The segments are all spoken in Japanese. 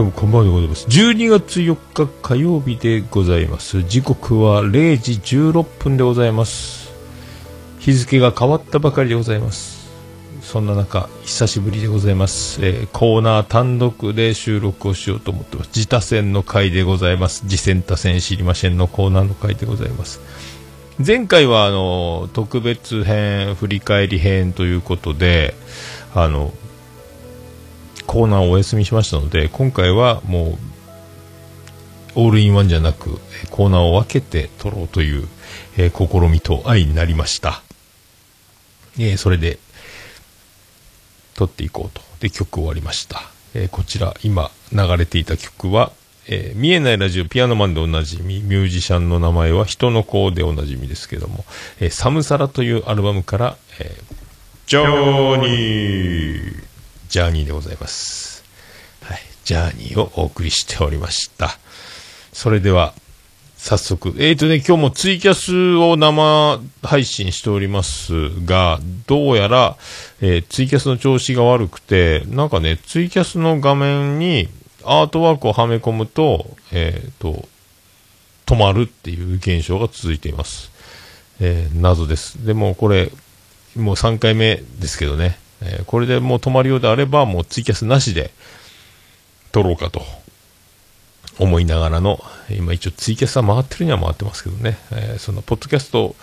どうもこんばんはでございます。12月4日火曜日でございます。時刻は0時16分でございます。日付が変わったばかりでございます。そんな中、久しぶりでございます。えーコーナー単独で収録をしようと思ってます。自他戦の回でございます。自戦他戦知りませんのコーナーの回でございます。前回はあの特別編振り返り編ということであのコーナーをお休みしましたので今回はもうオールインワンじゃなくコーナーを分けて撮ろうという、えー試みと愛になりました、えーそれで撮っていこうと。で曲終わりました、えーこちら今流れていた曲はえー見えないラジオピアノマンでおなじみミュージシャンの名前は人の子でおなじみですけども「えーサムサラ」というアルバムから「えージャーニー」ジャーニーでございますはいジャーニーをお送りしておりましたそれでは早速えーとね今日もツイキャスを生配信しておりますがどうやら、えーツイキャスの調子が悪くてなんかねツイキャスの画面にアートワークをはめ込むと、えっ、と、止まるっていう現象が続いています。えー謎です。でもこれ、もう3回目ですけどね、えーこれでもう止まるようであれば、もうツイキャスなしで撮ろうかと思いながらの、今一応ツイキャスは回ってるには回ってますけどね、えーそのポッドキャスト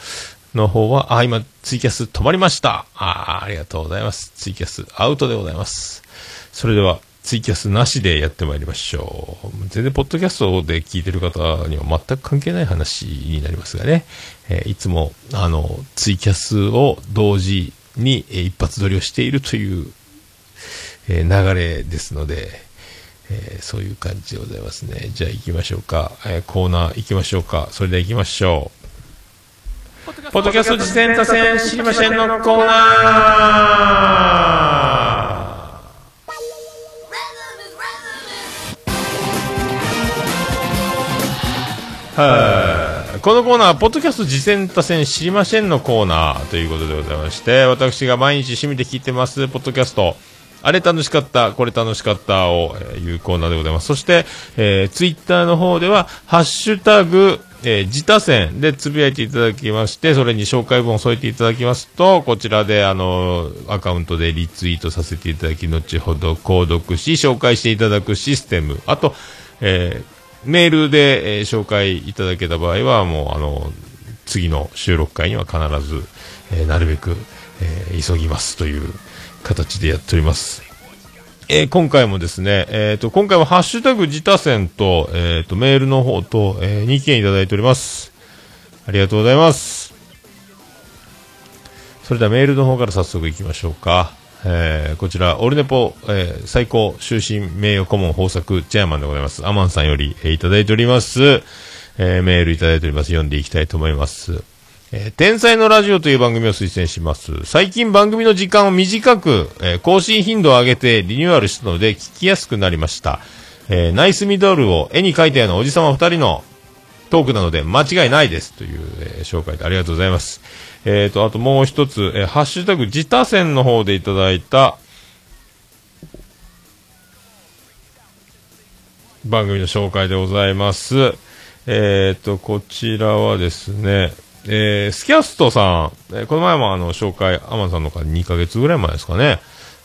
の方は、あ、今ツイキャス止まりました。あありがとうございます。ツイキャスアウトでございます。それでは、ツイキャスなしでやってまいりましょう。全然、ポッドキャストで聞いてる方には全く関係ない話になりますがね、えーいつも、あの、ツイキャスを同時に、えー一発撮りをしているという、えー流れですので、えーそういう感じでございますね。じゃあ行きましょうか。えーコーナー行きましょうか。それでは行きましょう。ポッドキャスト実践多戦知りませんのコーナーはい。このコーナーは、ポッドキャスト実践多戦知りませんのコーナーということでございまして、私が毎日趣味で聞いてます、ポッドキャスト、あれ楽しかった、これ楽しかったを、えーいうコーナーでございます。そして、えー、ツイッターの方では、ハッシュタグ、えー、自他戦でつぶやいていただきまして、それに紹介文を添えていただきますと、こちらで、あの、アカウントでリツイートさせていただき、後ほど購読し、紹介していただくシステム、あと、えーメールで、えー紹介いただけた場合は、もう、あの、次の収録会には必ず、えーなるべく、えー急ぎますという形でやっております。えー今回もですね、えっ、と、今回はハッシュタグ自他戦と、えっ、と、メールの方と、え2件いただいております。ありがとうございます。それではメールの方から早速行きましょうか。えーこちら、オルネポ、えー最高終身名誉顧問豊作チェアマンでございます。アマンさんより、えーいただいております。えーメールいただいております。読んでいきたいと思います。えー天才のラジオという番組を推薦します。最近番組の時間を短く、えー更新頻度を上げてリニューアルしたので聞きやすくなりました。えーナイスミドルを絵に描いたようなおじさま二人のトークなので間違いないですという、えー紹介でありがとうございます。えーと、あともう一つ、えーハッシュタグ自他戦の方でいただいた番組の紹介でございます。えーと、こちらはですね、えースキャストさん、えーこの前もあの紹介、アマンさんのから2ヶ月ぐらい前ですかね、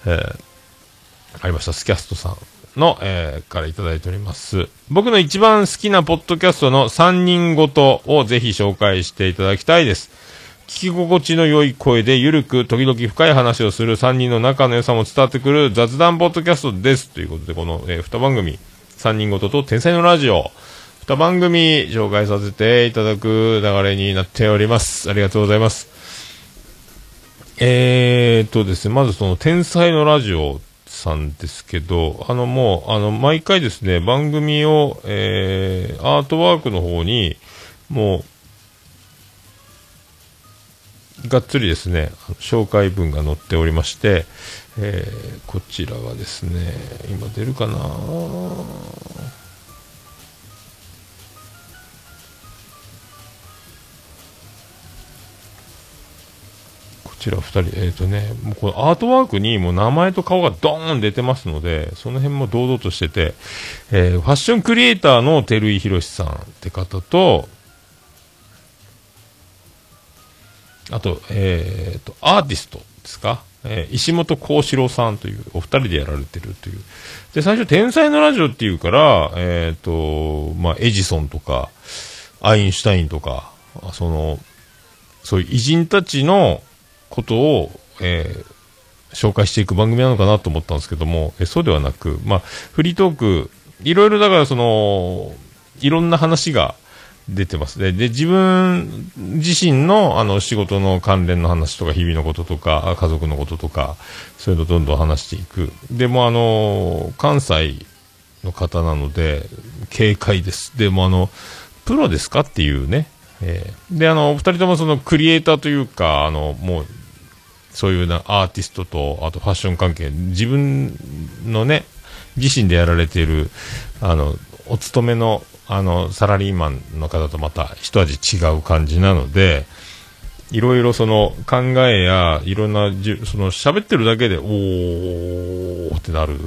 えーありました、スキャストさんの、えーからいただいております。僕の一番好きなポッドキャストの3人ごとをぜひ紹介していただきたいです。聞き心地の良い声でゆるく時々深い話をする3人の仲の良さも伝わってくる雑談ポッドキャストです。ということで、この、え2番組、3人ごとと天才のラジオ、2番組紹介させていただく流れになっております。ありがとうございます。えーっとですね、まずその天才のラジオさんですけど、あのもう、あの、毎回ですね、番組を、えー、アートワークの方に、もう、がっつりですね、紹介文が載っておりまして、えーこちらはですね、今出るかな？ちら2人、えっ、とね、もうこのアートワークにもう名前と顔がドーン出てますので、その辺も堂々としてて、えーファッションクリエイターの照井宏さんって方と、あと、えっ、と、アーティストですか、えー石本幸四郎さんという、お二人でやられてるという。で、最初、天才のラジオっていうから、えっ、と、まあ、エジソンとか、アインシュタインとか、その、そういう偉人たちのことを、えー紹介していく番組なのかなと思ったんですけども、えそうではなく、まあ、フリートーク、いろいろだからその、いろんな話が出てますね。で、自分自身のあの仕事の関連の話とか、日々のこととか、家族のこととか、そういうのどんどん話していく。でもあの、関西の方なので、軽快です。でもあの、プロですかっていうね。えーで、あの、お二人ともそのクリエイターというか、あの、もう、そういうなアーティストと、あとファッション関係、自分のね、自身でやられている、あの、お勤めの、あの、サラリーマンの方とまた一味違う感じなので、いろいろその考えや、いろんなじゅ、その喋ってるだけで、おーってなる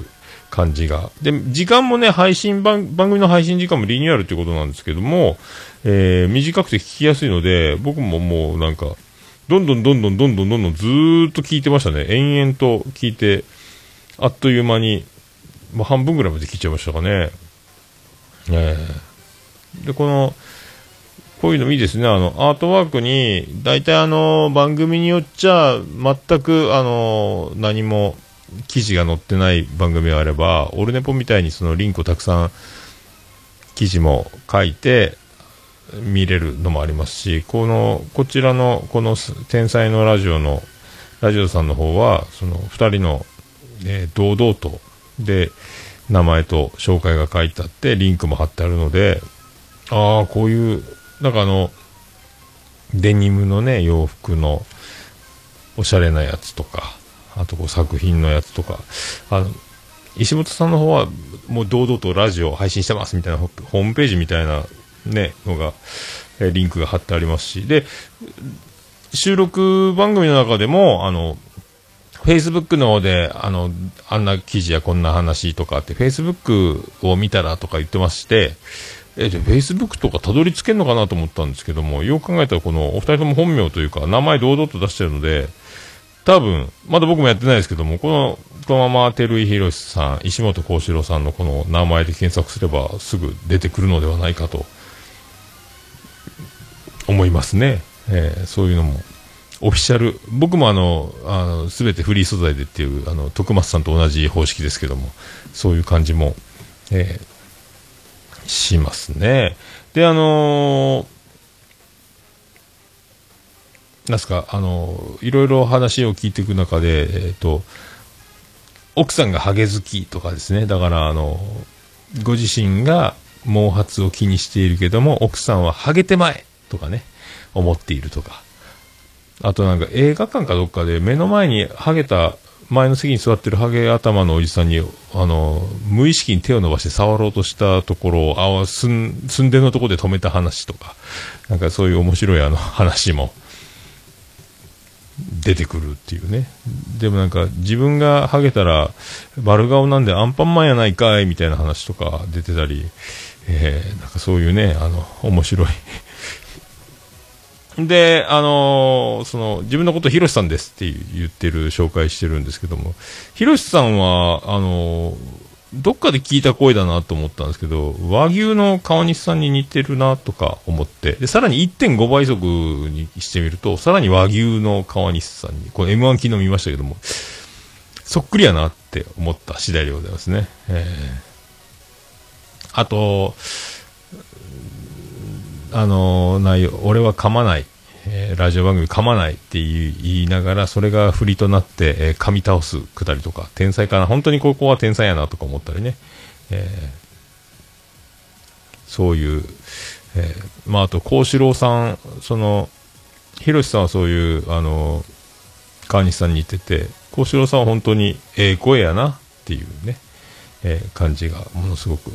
感じが。で、時間もね、配信番、番組の配信時間もリニューアルということなんですけども、えー短くて聞きやすいので、僕ももうなんか、どんどんどんどんどんどんどんどんずーっと聞いてましたね。延々と聞いて、あっという間に、もう半分ぐらいまで聞いちゃいましたかね。ええで、この、こういうのもいいですね。あの、アートワークに、大体あの、番組によっちゃ、全く、あの、何も記事が載ってない番組があれば、オルネポみたいにそのリンクをたくさん記事も書いて、見れるのもありますし、この、こちらの、この天才のラジオの、ラジオさんの方は、その二人の、えー堂々と、で、名前と紹介が書いてあって、リンクも貼ってあるので、ああ、こういう、なんかあの、デニムのね、洋服の、おしゃれなやつとか、あとこう作品のやつとか、あの、石本さんの方は、もう堂々とラジオ配信してますみたいなホームページみたいなね、のが、えーリンクが貼ってありますし、で、収録番組の中でも、あの、Facebook の方で、あの、あんな記事やこんな話とかって、Facebook を見たらとか言ってまして、え、で、Facebook とかたどり着けるのかなと思ったんですけども、よく考えたらこの、お二人とも本名というか、名前堂々と出してるので、多分、まだ僕もやってないですけども、この、このまま、照井宏さん、石本幸四郎さんのこの名前で検索すれば、すぐ出てくるのではないかと、思いますね。えーそういうのも。オフィシャル、僕もあの、あの、すべてフリー素材でっていう、あの、徳松さんと同じ方式ですけども、そういう感じも、えーしますね。で、あのーなんすか、あのーいろいろ話を聞いていく中で、えっ、と、奥さんがハゲ好きとかですね、だから、あのご自身が毛髪を気にしているけども、奥さんはハゲてまえとかね、思っているとか。あとなんか映画館かどっかで目の前にハゲた、前の席に座ってるハゲ頭のおじさんに、あの、無意識に手を伸ばして触ろうとしたところを、あわ、すん、寸でのところで止めた話とか、なんかそういう面白いあの話も、出てくるっていうね。でもなんか自分がハゲたら丸顔なんでアンパンマンやないかいみたいな話とか出てたり、えー、なんかそういうね、あの、面白い。で、あのーその、自分のことヒロシさんですって言ってる、紹介してるんですけども、ヒロシさんは、あのーどっかで聞いた声だなと思ったんですけど、和牛の川西さんに似てるなとか思って、で、さらに1.5倍速にしてみると、さらに和牛の川西さんに、これ M1 昨日見ましたけども、そっくりやなって思った次第でございますね。えーあと、あの内容、俺は噛まない、えーラジオ番組噛まないって言い言いながら、それが振りとなって、えー噛み倒すくだりとか、天才かな、本当にここは天才やなとか思ったりね、えーそういう、えーまあ、あと、幸四郎さん、その、ひろしさんはそういう、あの、川西さんに似てて、幸四郎さんは本当にええ声やなっていうね、えー、感じがものすごく、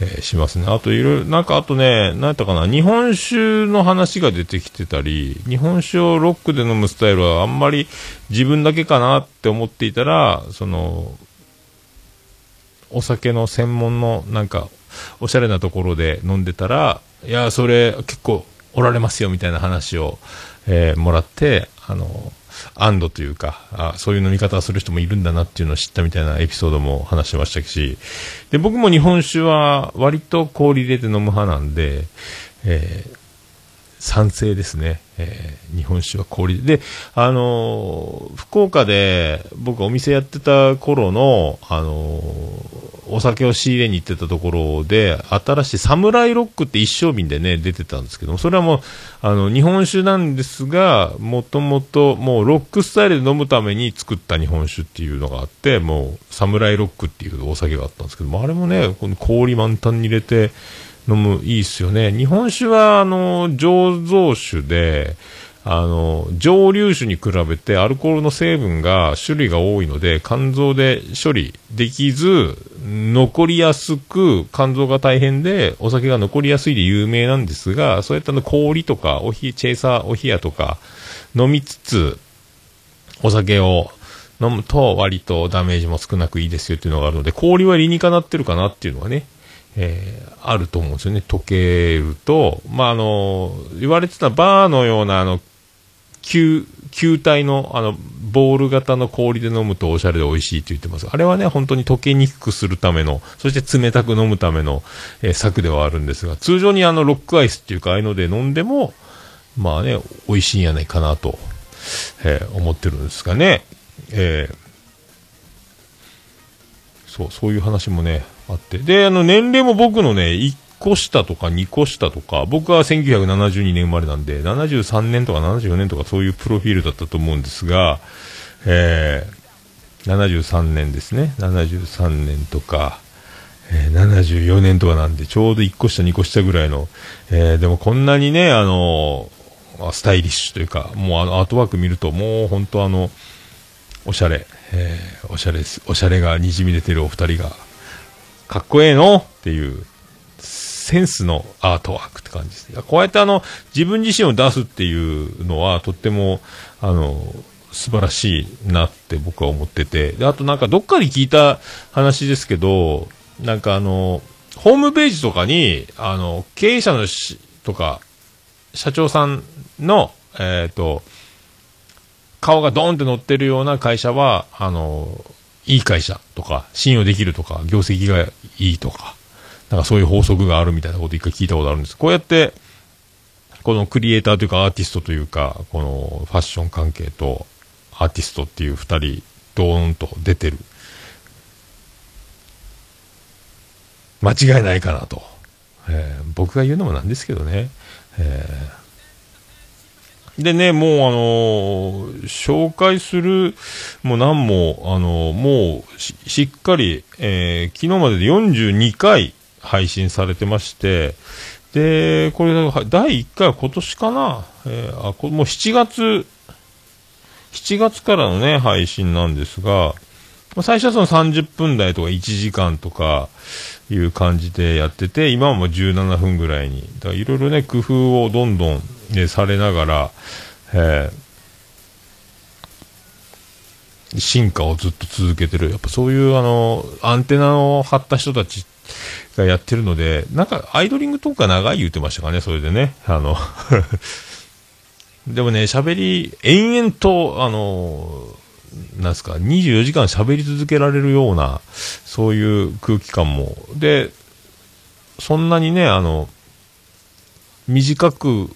えー、しますね。あといろいろ、なんかあとね、なんやったかな、日本酒の話が出てきてたり、日本酒をロックで飲むスタイルはあんまり自分だけかなって思っていたら、その、お酒の専門のなんか、おしゃれなところで飲んでたら、いや、それ結構おられますよみたいな話を、えー、もらって、あの、安堵というかあ、そういう飲み方をする人もいるんだなっていうのを知ったみたいなエピソードも話しましたし、で、僕も日本酒は割と氷入れて飲む派なんで、えー、賛成ですね。えー、日本酒は氷で。で、あのー、福岡で僕お店やってた頃の、あのー、お酒を仕入れに行ってたところで、新しいサムライロックって一升瓶でね、出てたんですけども、それはもう、あの、日本酒なんですが、もともともうロックスタイルで飲むために作った日本酒っていうのがあって、もう、サムライロックっていうお酒があったんですけども、あれもね、この氷満タンに入れて、飲むいいっすよね。日本酒は、あの、醸造酒で、あの、蒸留酒に比べてアルコールの成分が種類が多いので、肝臓で処理できず、残りやすく、肝臓が大変で、お酒が残りやすいで有名なんですが、そういったの氷とか、おひ、チェイサー、お冷やとか、飲みつつ、お酒を飲むと割とダメージも少なくいいですよっていうのがあるので、氷は理にかなってるかなっていうのはね、えー、あると思うんですよね。溶けると、まあ、あの、言われてたバーのような、あの、球、球体の、あの、ボール型の氷で飲むとおしゃれで美味しいって言ってます。あれはね、本当に溶けにくくするための、そして冷たく飲むための、えー、策ではあるんですが、通常にあの、ロックアイスっていうか、ああいうので飲んでも、まあね、美味しいんやないかなと、えー、思ってるんですかね。えー、そう、そういう話もね、あって。で、あの、年齢も僕のね、1個下とか2個下とか、僕は1972年生まれなんで、73年とか74年とかそういうプロフィールだったと思うんですが、えー、73年ですね。73年とか、えー、74年とかなんで、ちょうど1個下、2個下ぐらいの、えー、でもこんなにね、あのスタイリッシュというか、もうあのアートワーク見ると、もう本当あの、おしゃれ、えー、おしゃれですおしゃれがにじみ出てるお二人が、かっこええの？っていう、センスのアートワークって感じです。こうやってあの、自分自身を出すっていうのは、とっても、あの、素晴らしいなって僕は思ってて。で、あとなんかどっかで聞いた話ですけど、なんかあの、ホームページとかに、あの、経営者のし、とか、社長さんの、えっ、ー、と、顔がドーンって乗ってるような会社は、あの、いい会社とか、信用できるとか、業績がいいとか、なんかそういう法則があるみたいなこと一回聞いたことあるんです。こうやって、このクリエイターというかアーティストというか、このファッション関係とアーティストっていう二人、ドーンと出てる。間違いないかなと。えー、僕が言うのもなんですけどね。えーでね、もうあのー、紹介するもう何も、あのー、もうししっかり、えー、昨日までで42回配信されてまして、で、これ、第1回は今年かな、えー、あ、こもう7月、7月からのね、配信なんですが、最初はその30分台とか1時間とかいう感じでやってて、今はもう17分ぐらいに。いろいろね、工夫をどんどん、ね、されながら、えー、進化をずっと続けてる。やっぱそういうあの、アンテナを張った人たちがやってるので、なんかアイドリングとか長い言うてましたかね、それでね。あの でもね、喋り、延々と、あの、なんすか、24時間喋り続けられるような、そういう空気感も。で、そんなにね、あの、短く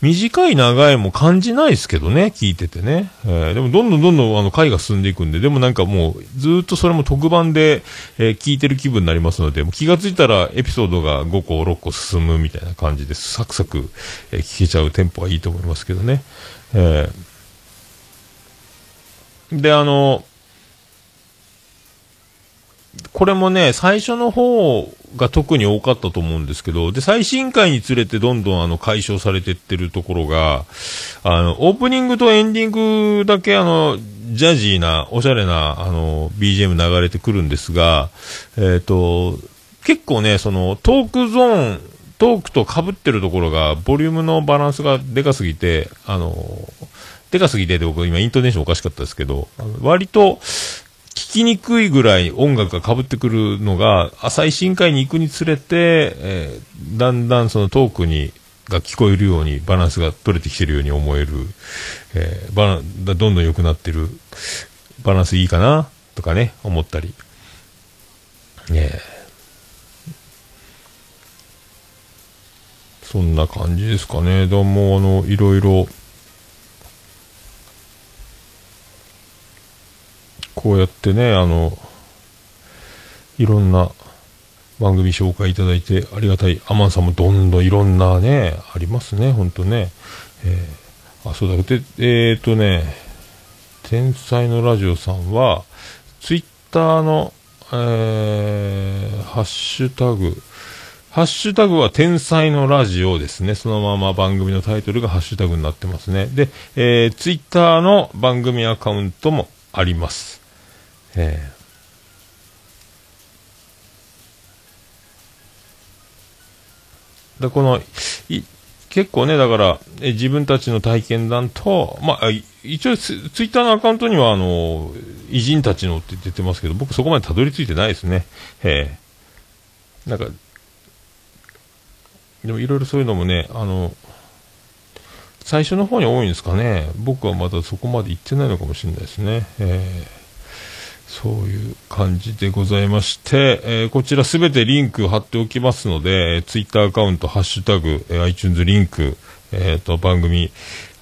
短い長いも感じないですけどね、聞いててね。えー、でもどんどんどんどんあの回が進んでいくんで、でもなんかもうずっとそれも特番で、えー、聞いてる気分になりますので、もう気がついたらエピソードが5個、6個進むみたいな感じで、サクサク、えー、聞けちゃうテンポはいいと思いますけどね。えー、で、あの、これもね、最初の方が特に多かったと思うんですけど、で、最新回につれてどんどんあの解消されてってるところが、あの、オープニングとエンディングだけあの、ジャジーな、おしゃれな、あの、BGM 流れてくるんですが、えっ、ー、と、結構ね、その、トークゾーン、トークと被ってるところが、ボリュームのバランスがでかすぎて、あの、でかすぎてで僕今イントネーションおかしかったですけど、割と、聞きにくいぐらい音楽が被ってくるのが、最新回に行くにつれて、えー、だんだんそのトークに、が聞こえるようにバランスが取れてきてるように思える、えー、バランどんどん良くなってる、バランスいいかなとかね、思ったり。え、そんな感じですかね。どうも、あの、いろいろ、こうやってね、あの、いろんな番組紹介いただいてありがたい。アマンさんもどんどんいろんなね、ありますね、ほんとね。えー、あ、そうだ。で、えっ、とね、天才のラジオさんは、ツイッターの、えー、ハッシュタグ、ハッシュタグは天才のラジオですね。そのまま番組のタイトルがハッシュタグになってますね。で、えー、ツイッターの番組アカウントもあります。えー、でこのい結構ね、だから、え自分たちの体験談と、まあ、一応ツ、ツイッターのアカウントには、あの、偉人たちのって出てますけど、僕そこまでたどり着いてないですね。ええ、なんか、でもいろいろそういうのもね、あの、最初の方に多いんですかね。僕はまだそこまで行ってないのかもしれないですね。えーそういう感じでございまして、えー、こちらすべてリンク貼っておきますので、えー、ツイッターアカウント、ハッシュタグ、えー、iTunes リンク、えー、と、番組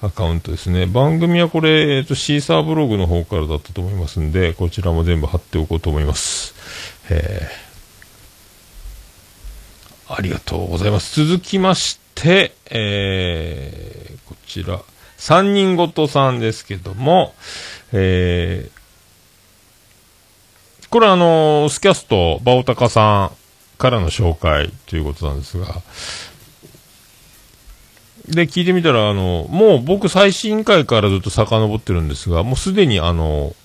アカウントですね。番組はこれ、えー、と、シーサーブログの方からだったと思いますんで、こちらも全部貼っておこうと思います。えー、ありがとうございます。続きまして、えー、こちら、三人ごとさんですけども、えー、これあの、スキャスト、バオタカさんからの紹介ということなんですが、で、聞いてみたら、あの、もう僕最新回からずっと遡ってるんですが、もうすでにあの、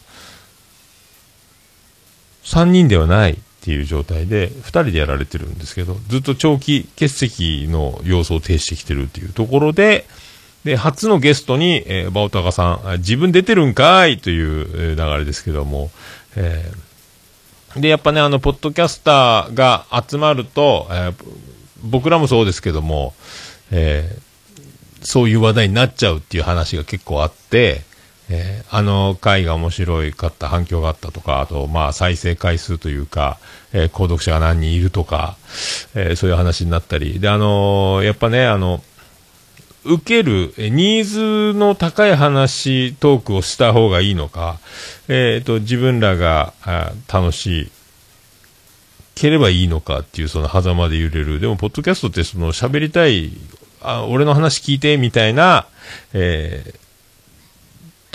3人ではないっていう状態で、2人でやられてるんですけど、ずっと長期欠席の様子を呈してきてるっていうところで、で、初のゲストに、えー、バオタカさん、自分出てるんかいという流れですけども、えーで、やっぱね、あの、ポッドキャスターが集まると、えー、僕らもそうですけども、えー、そういう話題になっちゃうっていう話が結構あって、えー、あの回が面白かった反響があったとか、あと、まあ、再生回数というか、えー、購読者が何人いるとか、えー、そういう話になったり、で、あのやっぱね、あの、受ける、ニーズの高い話、トークをした方がいいのか、えっ、ー、と、自分らが楽し、ければいいのかっていうその狭間で揺れる。でも、ポッドキャストってその喋りたい、あ、俺の話聞いて、みたいな、えー、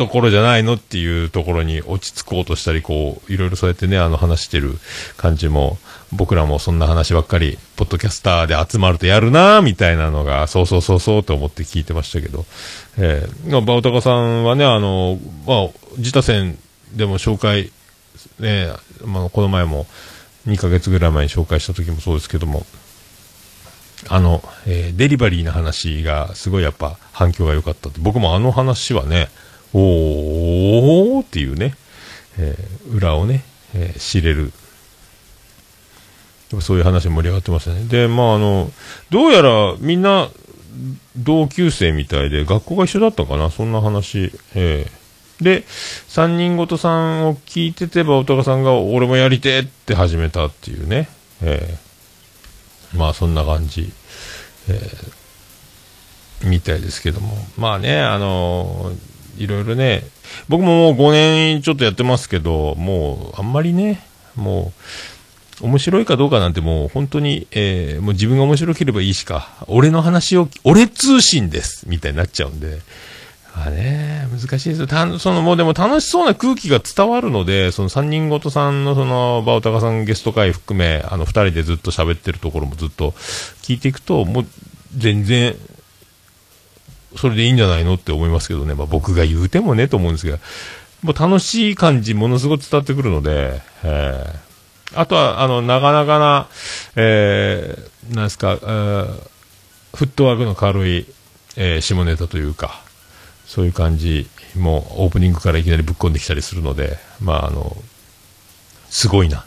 ところじゃないのっていうところに落ち着こうとしたり、こう、いろいろそうやってね、あの話してる感じも、僕らもそんな話ばっかり、ポッドキャスターで集まるとやるなみたいなのが、そうそうそうそうと思って聞いてましたけど、えー、バオタカさんはね、あの、まあ、自他戦でも紹介、ね、まあ、この前も2ヶ月ぐらい前に紹介した時もそうですけども、あの、えー、デリバリーの話がすごいやっぱ反響が良かったって、僕もあの話はね、おーっていうね、えー、裏をね、えー、知れる。そういう話盛り上がってましたね。で、まああの、どうやらみんな同級生みたいで、学校が一緒だったかな、そんな話。えー、で、三人ごとさんを聞いててば、おたかさんが、俺もやりてって始めたっていうね。えー、まあそんな感じ。えー、みたいですけども。まあね、あのーいろいろね、僕ももう5年ちょっとやってますけど、もうあんまりね、もう、面白いかどうかなんてもう本当に、えー、もう自分が面白ければいいしか、俺の話を、俺通信ですみたいになっちゃうんで、あね、難しいですたそのもうでも楽しそうな空気が伝わるので、その三人ごとさんのその、バオタカさんゲスト会含め、あの二人でずっと喋ってるところもずっと聞いていくと、もう全然、それでいいんじゃないのって思いますけどね。まあ僕が言うてもねと思うんですが、もう楽しい感じものすごく伝わってくるので、えー、あとは、あの、なかなかな、えー、なんですか、えー、フットワークの軽い、えー、下ネタというか、そういう感じもオープニングからいきなりぶっ込んできたりするので、まあ、あの、すごいな。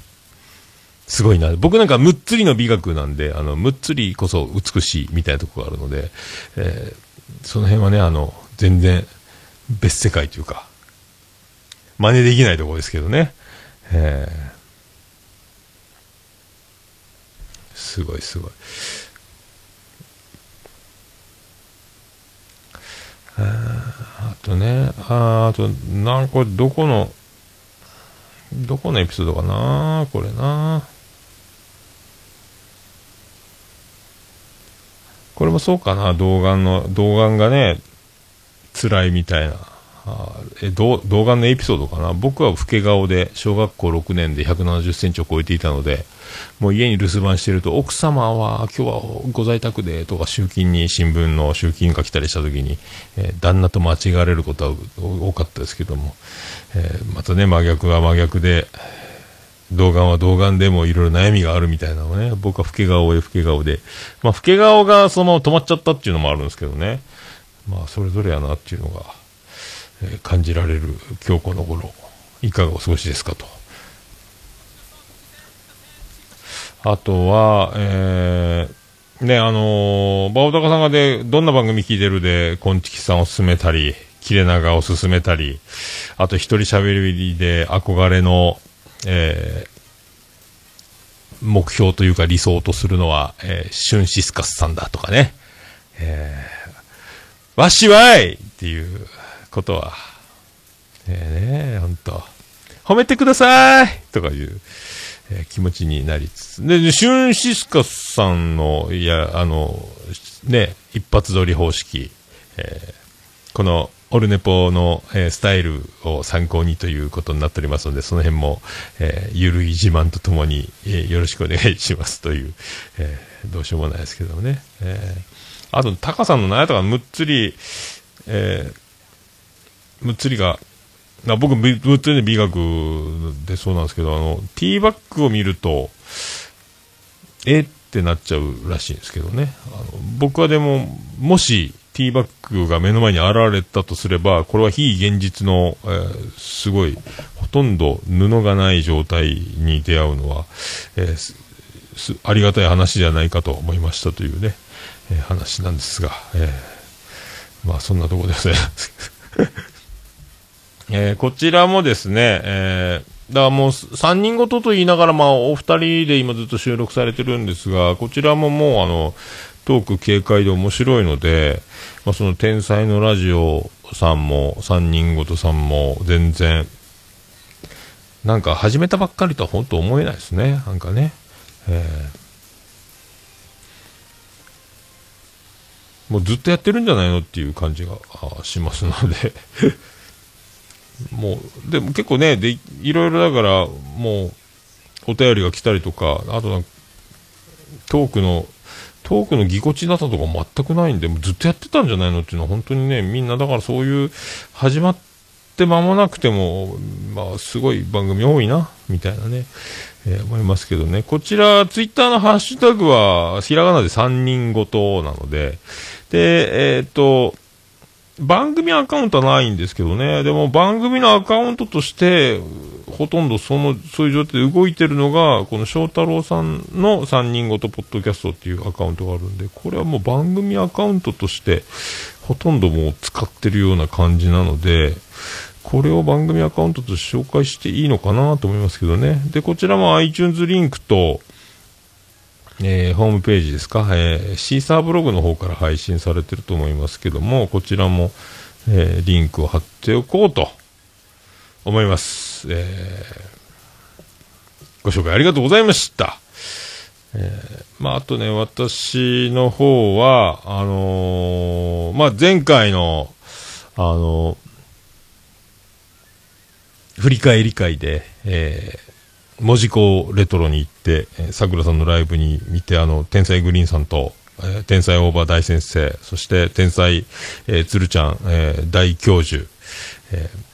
すごいな。僕なんかむっつりの美学なんで、あの、むっつりこそ美しいみたいなところがあるので、えー、その辺はね、あの、全然別世界というか、真似できないところですけどね。えー、すごいすごい。あとね、ああと、なんこれ、どこの、どこのエピソードかなこれなこれもそうかな動画の、動画がね、辛いみたいな。あえ動画のエピソードかな僕は老け顔で小学校6年で170センチを超えていたので、もう家に留守番してると、奥様は今日はご在宅でとか集金に新聞の集金が来たりした時に、えー、旦那と間違われることは多かったですけども、えー、またね、真逆は真逆で、童顔は童顔でもいろいろ悩みがあるみたいなのね、僕は老け顔で老け顔で、まあ、老け顔がその止まっちゃったっていうのもあるんですけどね、まあ、それぞれやなっていうのが、えー、感じられる今日この頃、いかがお過ごしですかと。あとは、えー、ね、あのー、バオタカさんがで、どんな番組聞いてるで、コンチキさんを勧めたり、キレナガを勧めたり、あと一人喋りで憧れの、えー、目標というか理想とするのは、えー、シュンシスカスさんだとかね、えー、わしわいっていうことは、えー、ね、ほんと、褒めてくださいとかいう、えー、気持ちになりつつ。で、シュンシスカスさんの、いや、あの、ね、一発撮り方式、えー、この、オルネポの、えー、スタイルを参考にということになっておりますので、その辺も、えー、ゆるい自慢とともに、えー、よろしくお願いしますという、えー、どうしようもないですけどもね。えー、あと、タカさんの何やったかむっつり、えー、むっつりが、あ僕、ぶっつりで美学でそうなんですけど、あの、ティーバッグを見ると、えってなっちゃうらしいんですけどね。あの僕はでも、もし、ティーバッグが目の前に現れたとすれば、これは非現実の、えー、すごい、ほとんど布がない状態に出会うのは、えー、ありがたい話じゃないかと思いましたというね、えー、話なんですが、えまあそんなとこでございます。えこちらもですね、えだからもう3人ごとと言いながら、まあ、お二人で今ずっと収録されてるんですが、こちらももうあの、トーク軽快で面白いので、まあ、その天才のラジオさんも、三人ごとさんも、全然、なんか始めたばっかりとは本当思えないですね。なんかね。えー、もうずっとやってるんじゃないのっていう感じがしますのでもう、でも結構ね、で、いろいろだから、もう、お便りが来たりとか、あとトークのトークのぎこちなさとか全くないんで、ずっとやってたんじゃないのっていうのは本当にね、みんなだからそういう、始まって間もなくても、まあ、すごい番組多いな、みたいなね、えー、思いますけどね。こちら、ツイッターのハッシュタグは、ひらがなで3人ごとなので、で、えー、っと、番組アカウントはないんですけどね。でも番組のアカウントとして、ほとんどその、そういう状態で動いてるのが、この翔太郎さんの3人ごとポッドキャストっていうアカウントがあるんで、これはもう番組アカウントとして、ほとんどもう使ってるような感じなので、これを番組アカウントとして紹介していいのかなと思いますけどね。で、こちらも iTunes リンクと、えー、ホームページですか、えー、シーサーブログの方から配信されてると思いますけども、こちらも、えー、リンクを貼っておこうと思います。えー、ご紹介ありがとうございました。えー、まあ、あとね、私の方は、あのー、まあ、前回の、あの、振り返り会で、えー、文字工レトロに行って、さくらさんのライブに見て、あの、天才グリーンさんと、えー、天才オーバー大先生、そして天才、えー、鶴ちゃん、えー、大教授、えー、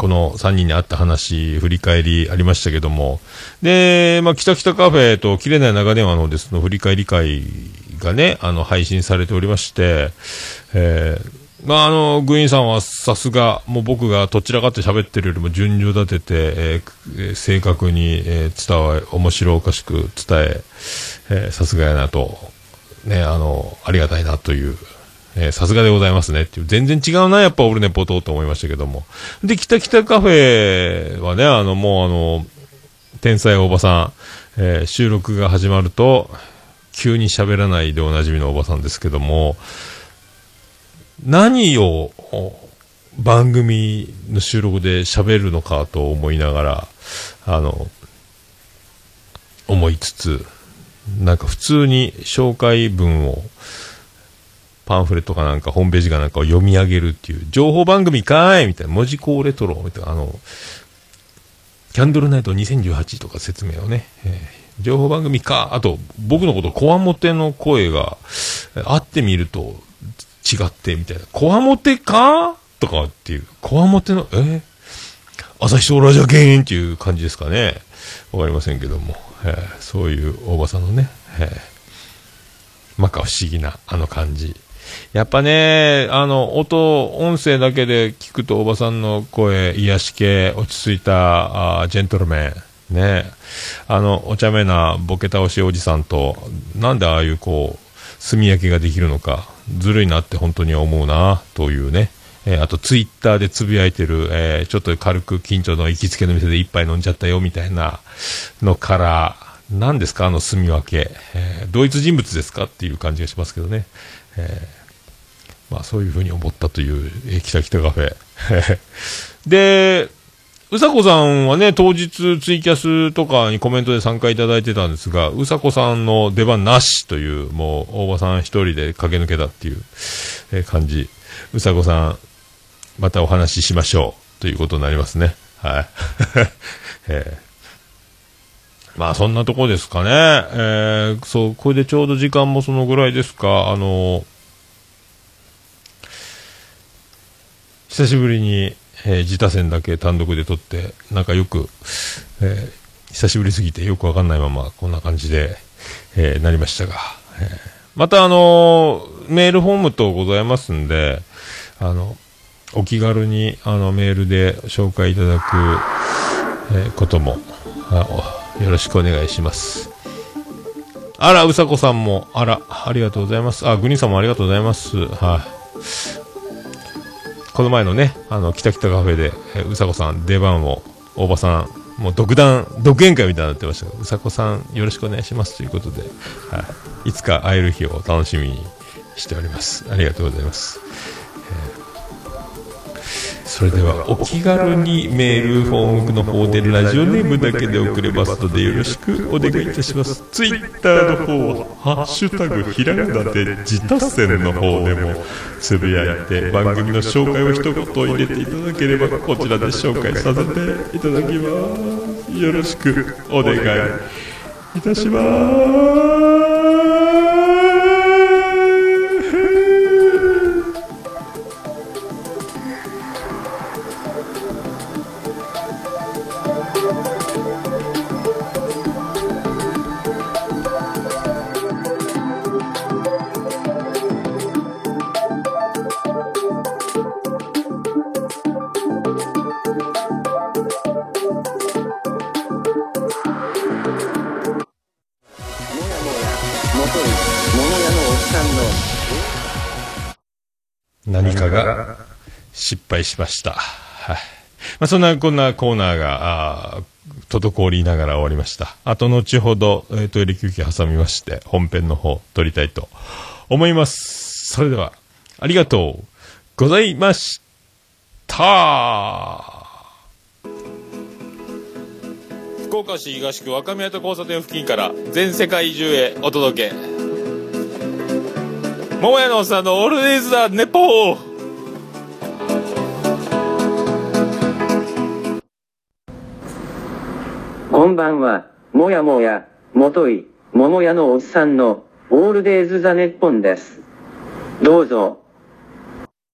この3人に会った話、振り返りありましたけども、で、まあ、北北カフェと切れない長電話のですの振り返り会がね、あの、配信されておりまして、えー、まあ、あの、グインさんはさすが、もう僕がどちらかって喋ってるよりも順序立てて、えー、正確に、えー、伝わ、面白おかしく伝え、さすがやなと、ね、あの、ありがたいなという、えさすがでございますねっていう、全然違うな、やっぱオルネポとと思いましたけども。で、北北カフェはね、あの、もうあの、天才おばさん、えー、収録が始まると、急に喋らないでおなじみのおばさんですけども、何を番組の収録で喋るのかと思いながら、あの、思いつつ、なんか普通に紹介文を、パンフレットかなんか、ホームページかなんかを読み上げるっていう、情報番組かーいみたいな、文字工レトロみたいな、あの、キャンドルナイト2018とか説明をね、えー、情報番組か、あと、僕のこと、こわもての声が、会ってみると、違ってみたいな。こわもてか？とかっていう。こわもての、え朝日将ラジャケンっていう感じですかね。わかりませんけども。えー、そういう大場さんのね、えー、まか不思議なあの感じ。やっぱね、あの、音、音声だけで聞くとおばさんの声、癒し系、落ち着いた、あジェントルメン、ね、あの、お茶目なボケ倒しおじさんと、なんでああいうこう、炭焼きができるのか、ずるいなって本当に思うな、というね。えー、あとツイッターでつぶやいてる、えー、ちょっと軽く近所の行きつけの店で一杯飲んじゃったよみたいなのから、何ですかあの住み分け、えー、同一人物ですか？っていう感じがしますけどね。えー、まあそういうふうに思ったという、えー、北北カフェ。で、うさこさんはね、当日ツイキャスとかにコメントで参加いただいてたんですが、うさこさんの出番なしという、もう、大場さん一人で駆け抜けたっていう、え、感じ。うさこさん、またお話ししましょう。ということになりますね。はい。えー、まあ、そんなとこですかね。えー、そう、これでちょうど時間もそのぐらいですか。あの久しぶりに、えー、自他戦だけ単独で撮って、なんかよく、えー、久しぶりすぎてよくわかんないまま、こんな感じで、えー、なりましたが、えー、またあのメールフォームとございますんで、あの、お気軽にあのメールで紹介いただく、えー、こともよろしくお願いします。あら、うさこさんも、あら、ありがとうございます。あ、グニさんもありがとうございます。はい、あ、この前のね、あの、北北カフェで、えうさこさん出番を、大場さん、もう独断、独演会みたいになってましたけどうさこさんよろしくお願いしますということで、はい、いつか会える日を楽しみにしております。ありがとうございます。それではお気軽にメールフォームの方でラジオネームだけで送れますのでよろしくお願いいたします。ツイッターの方は「ハッシュタグひらがな」で自他戦の方でもつぶやいて番組の紹介を一言入れていただければこちらで紹介させていただきます。よろしくお願いいたします。何かが失敗しました。はい。まあ、そんなこんなコーナーが、あ滞りながら終わりました。あと後ほど、えー、トイレ休憩挟みまして、本編の方撮りたいと思います。それでは、ありがとうございました福岡市東区若宮と交差点付近から全世界中へお届け。桃屋のおっさんのオールデイズだネポーこんばんは、もやもや、もとい、ももやのおっさんの、オールデイズ・ザ・ネッポンです。どうぞ、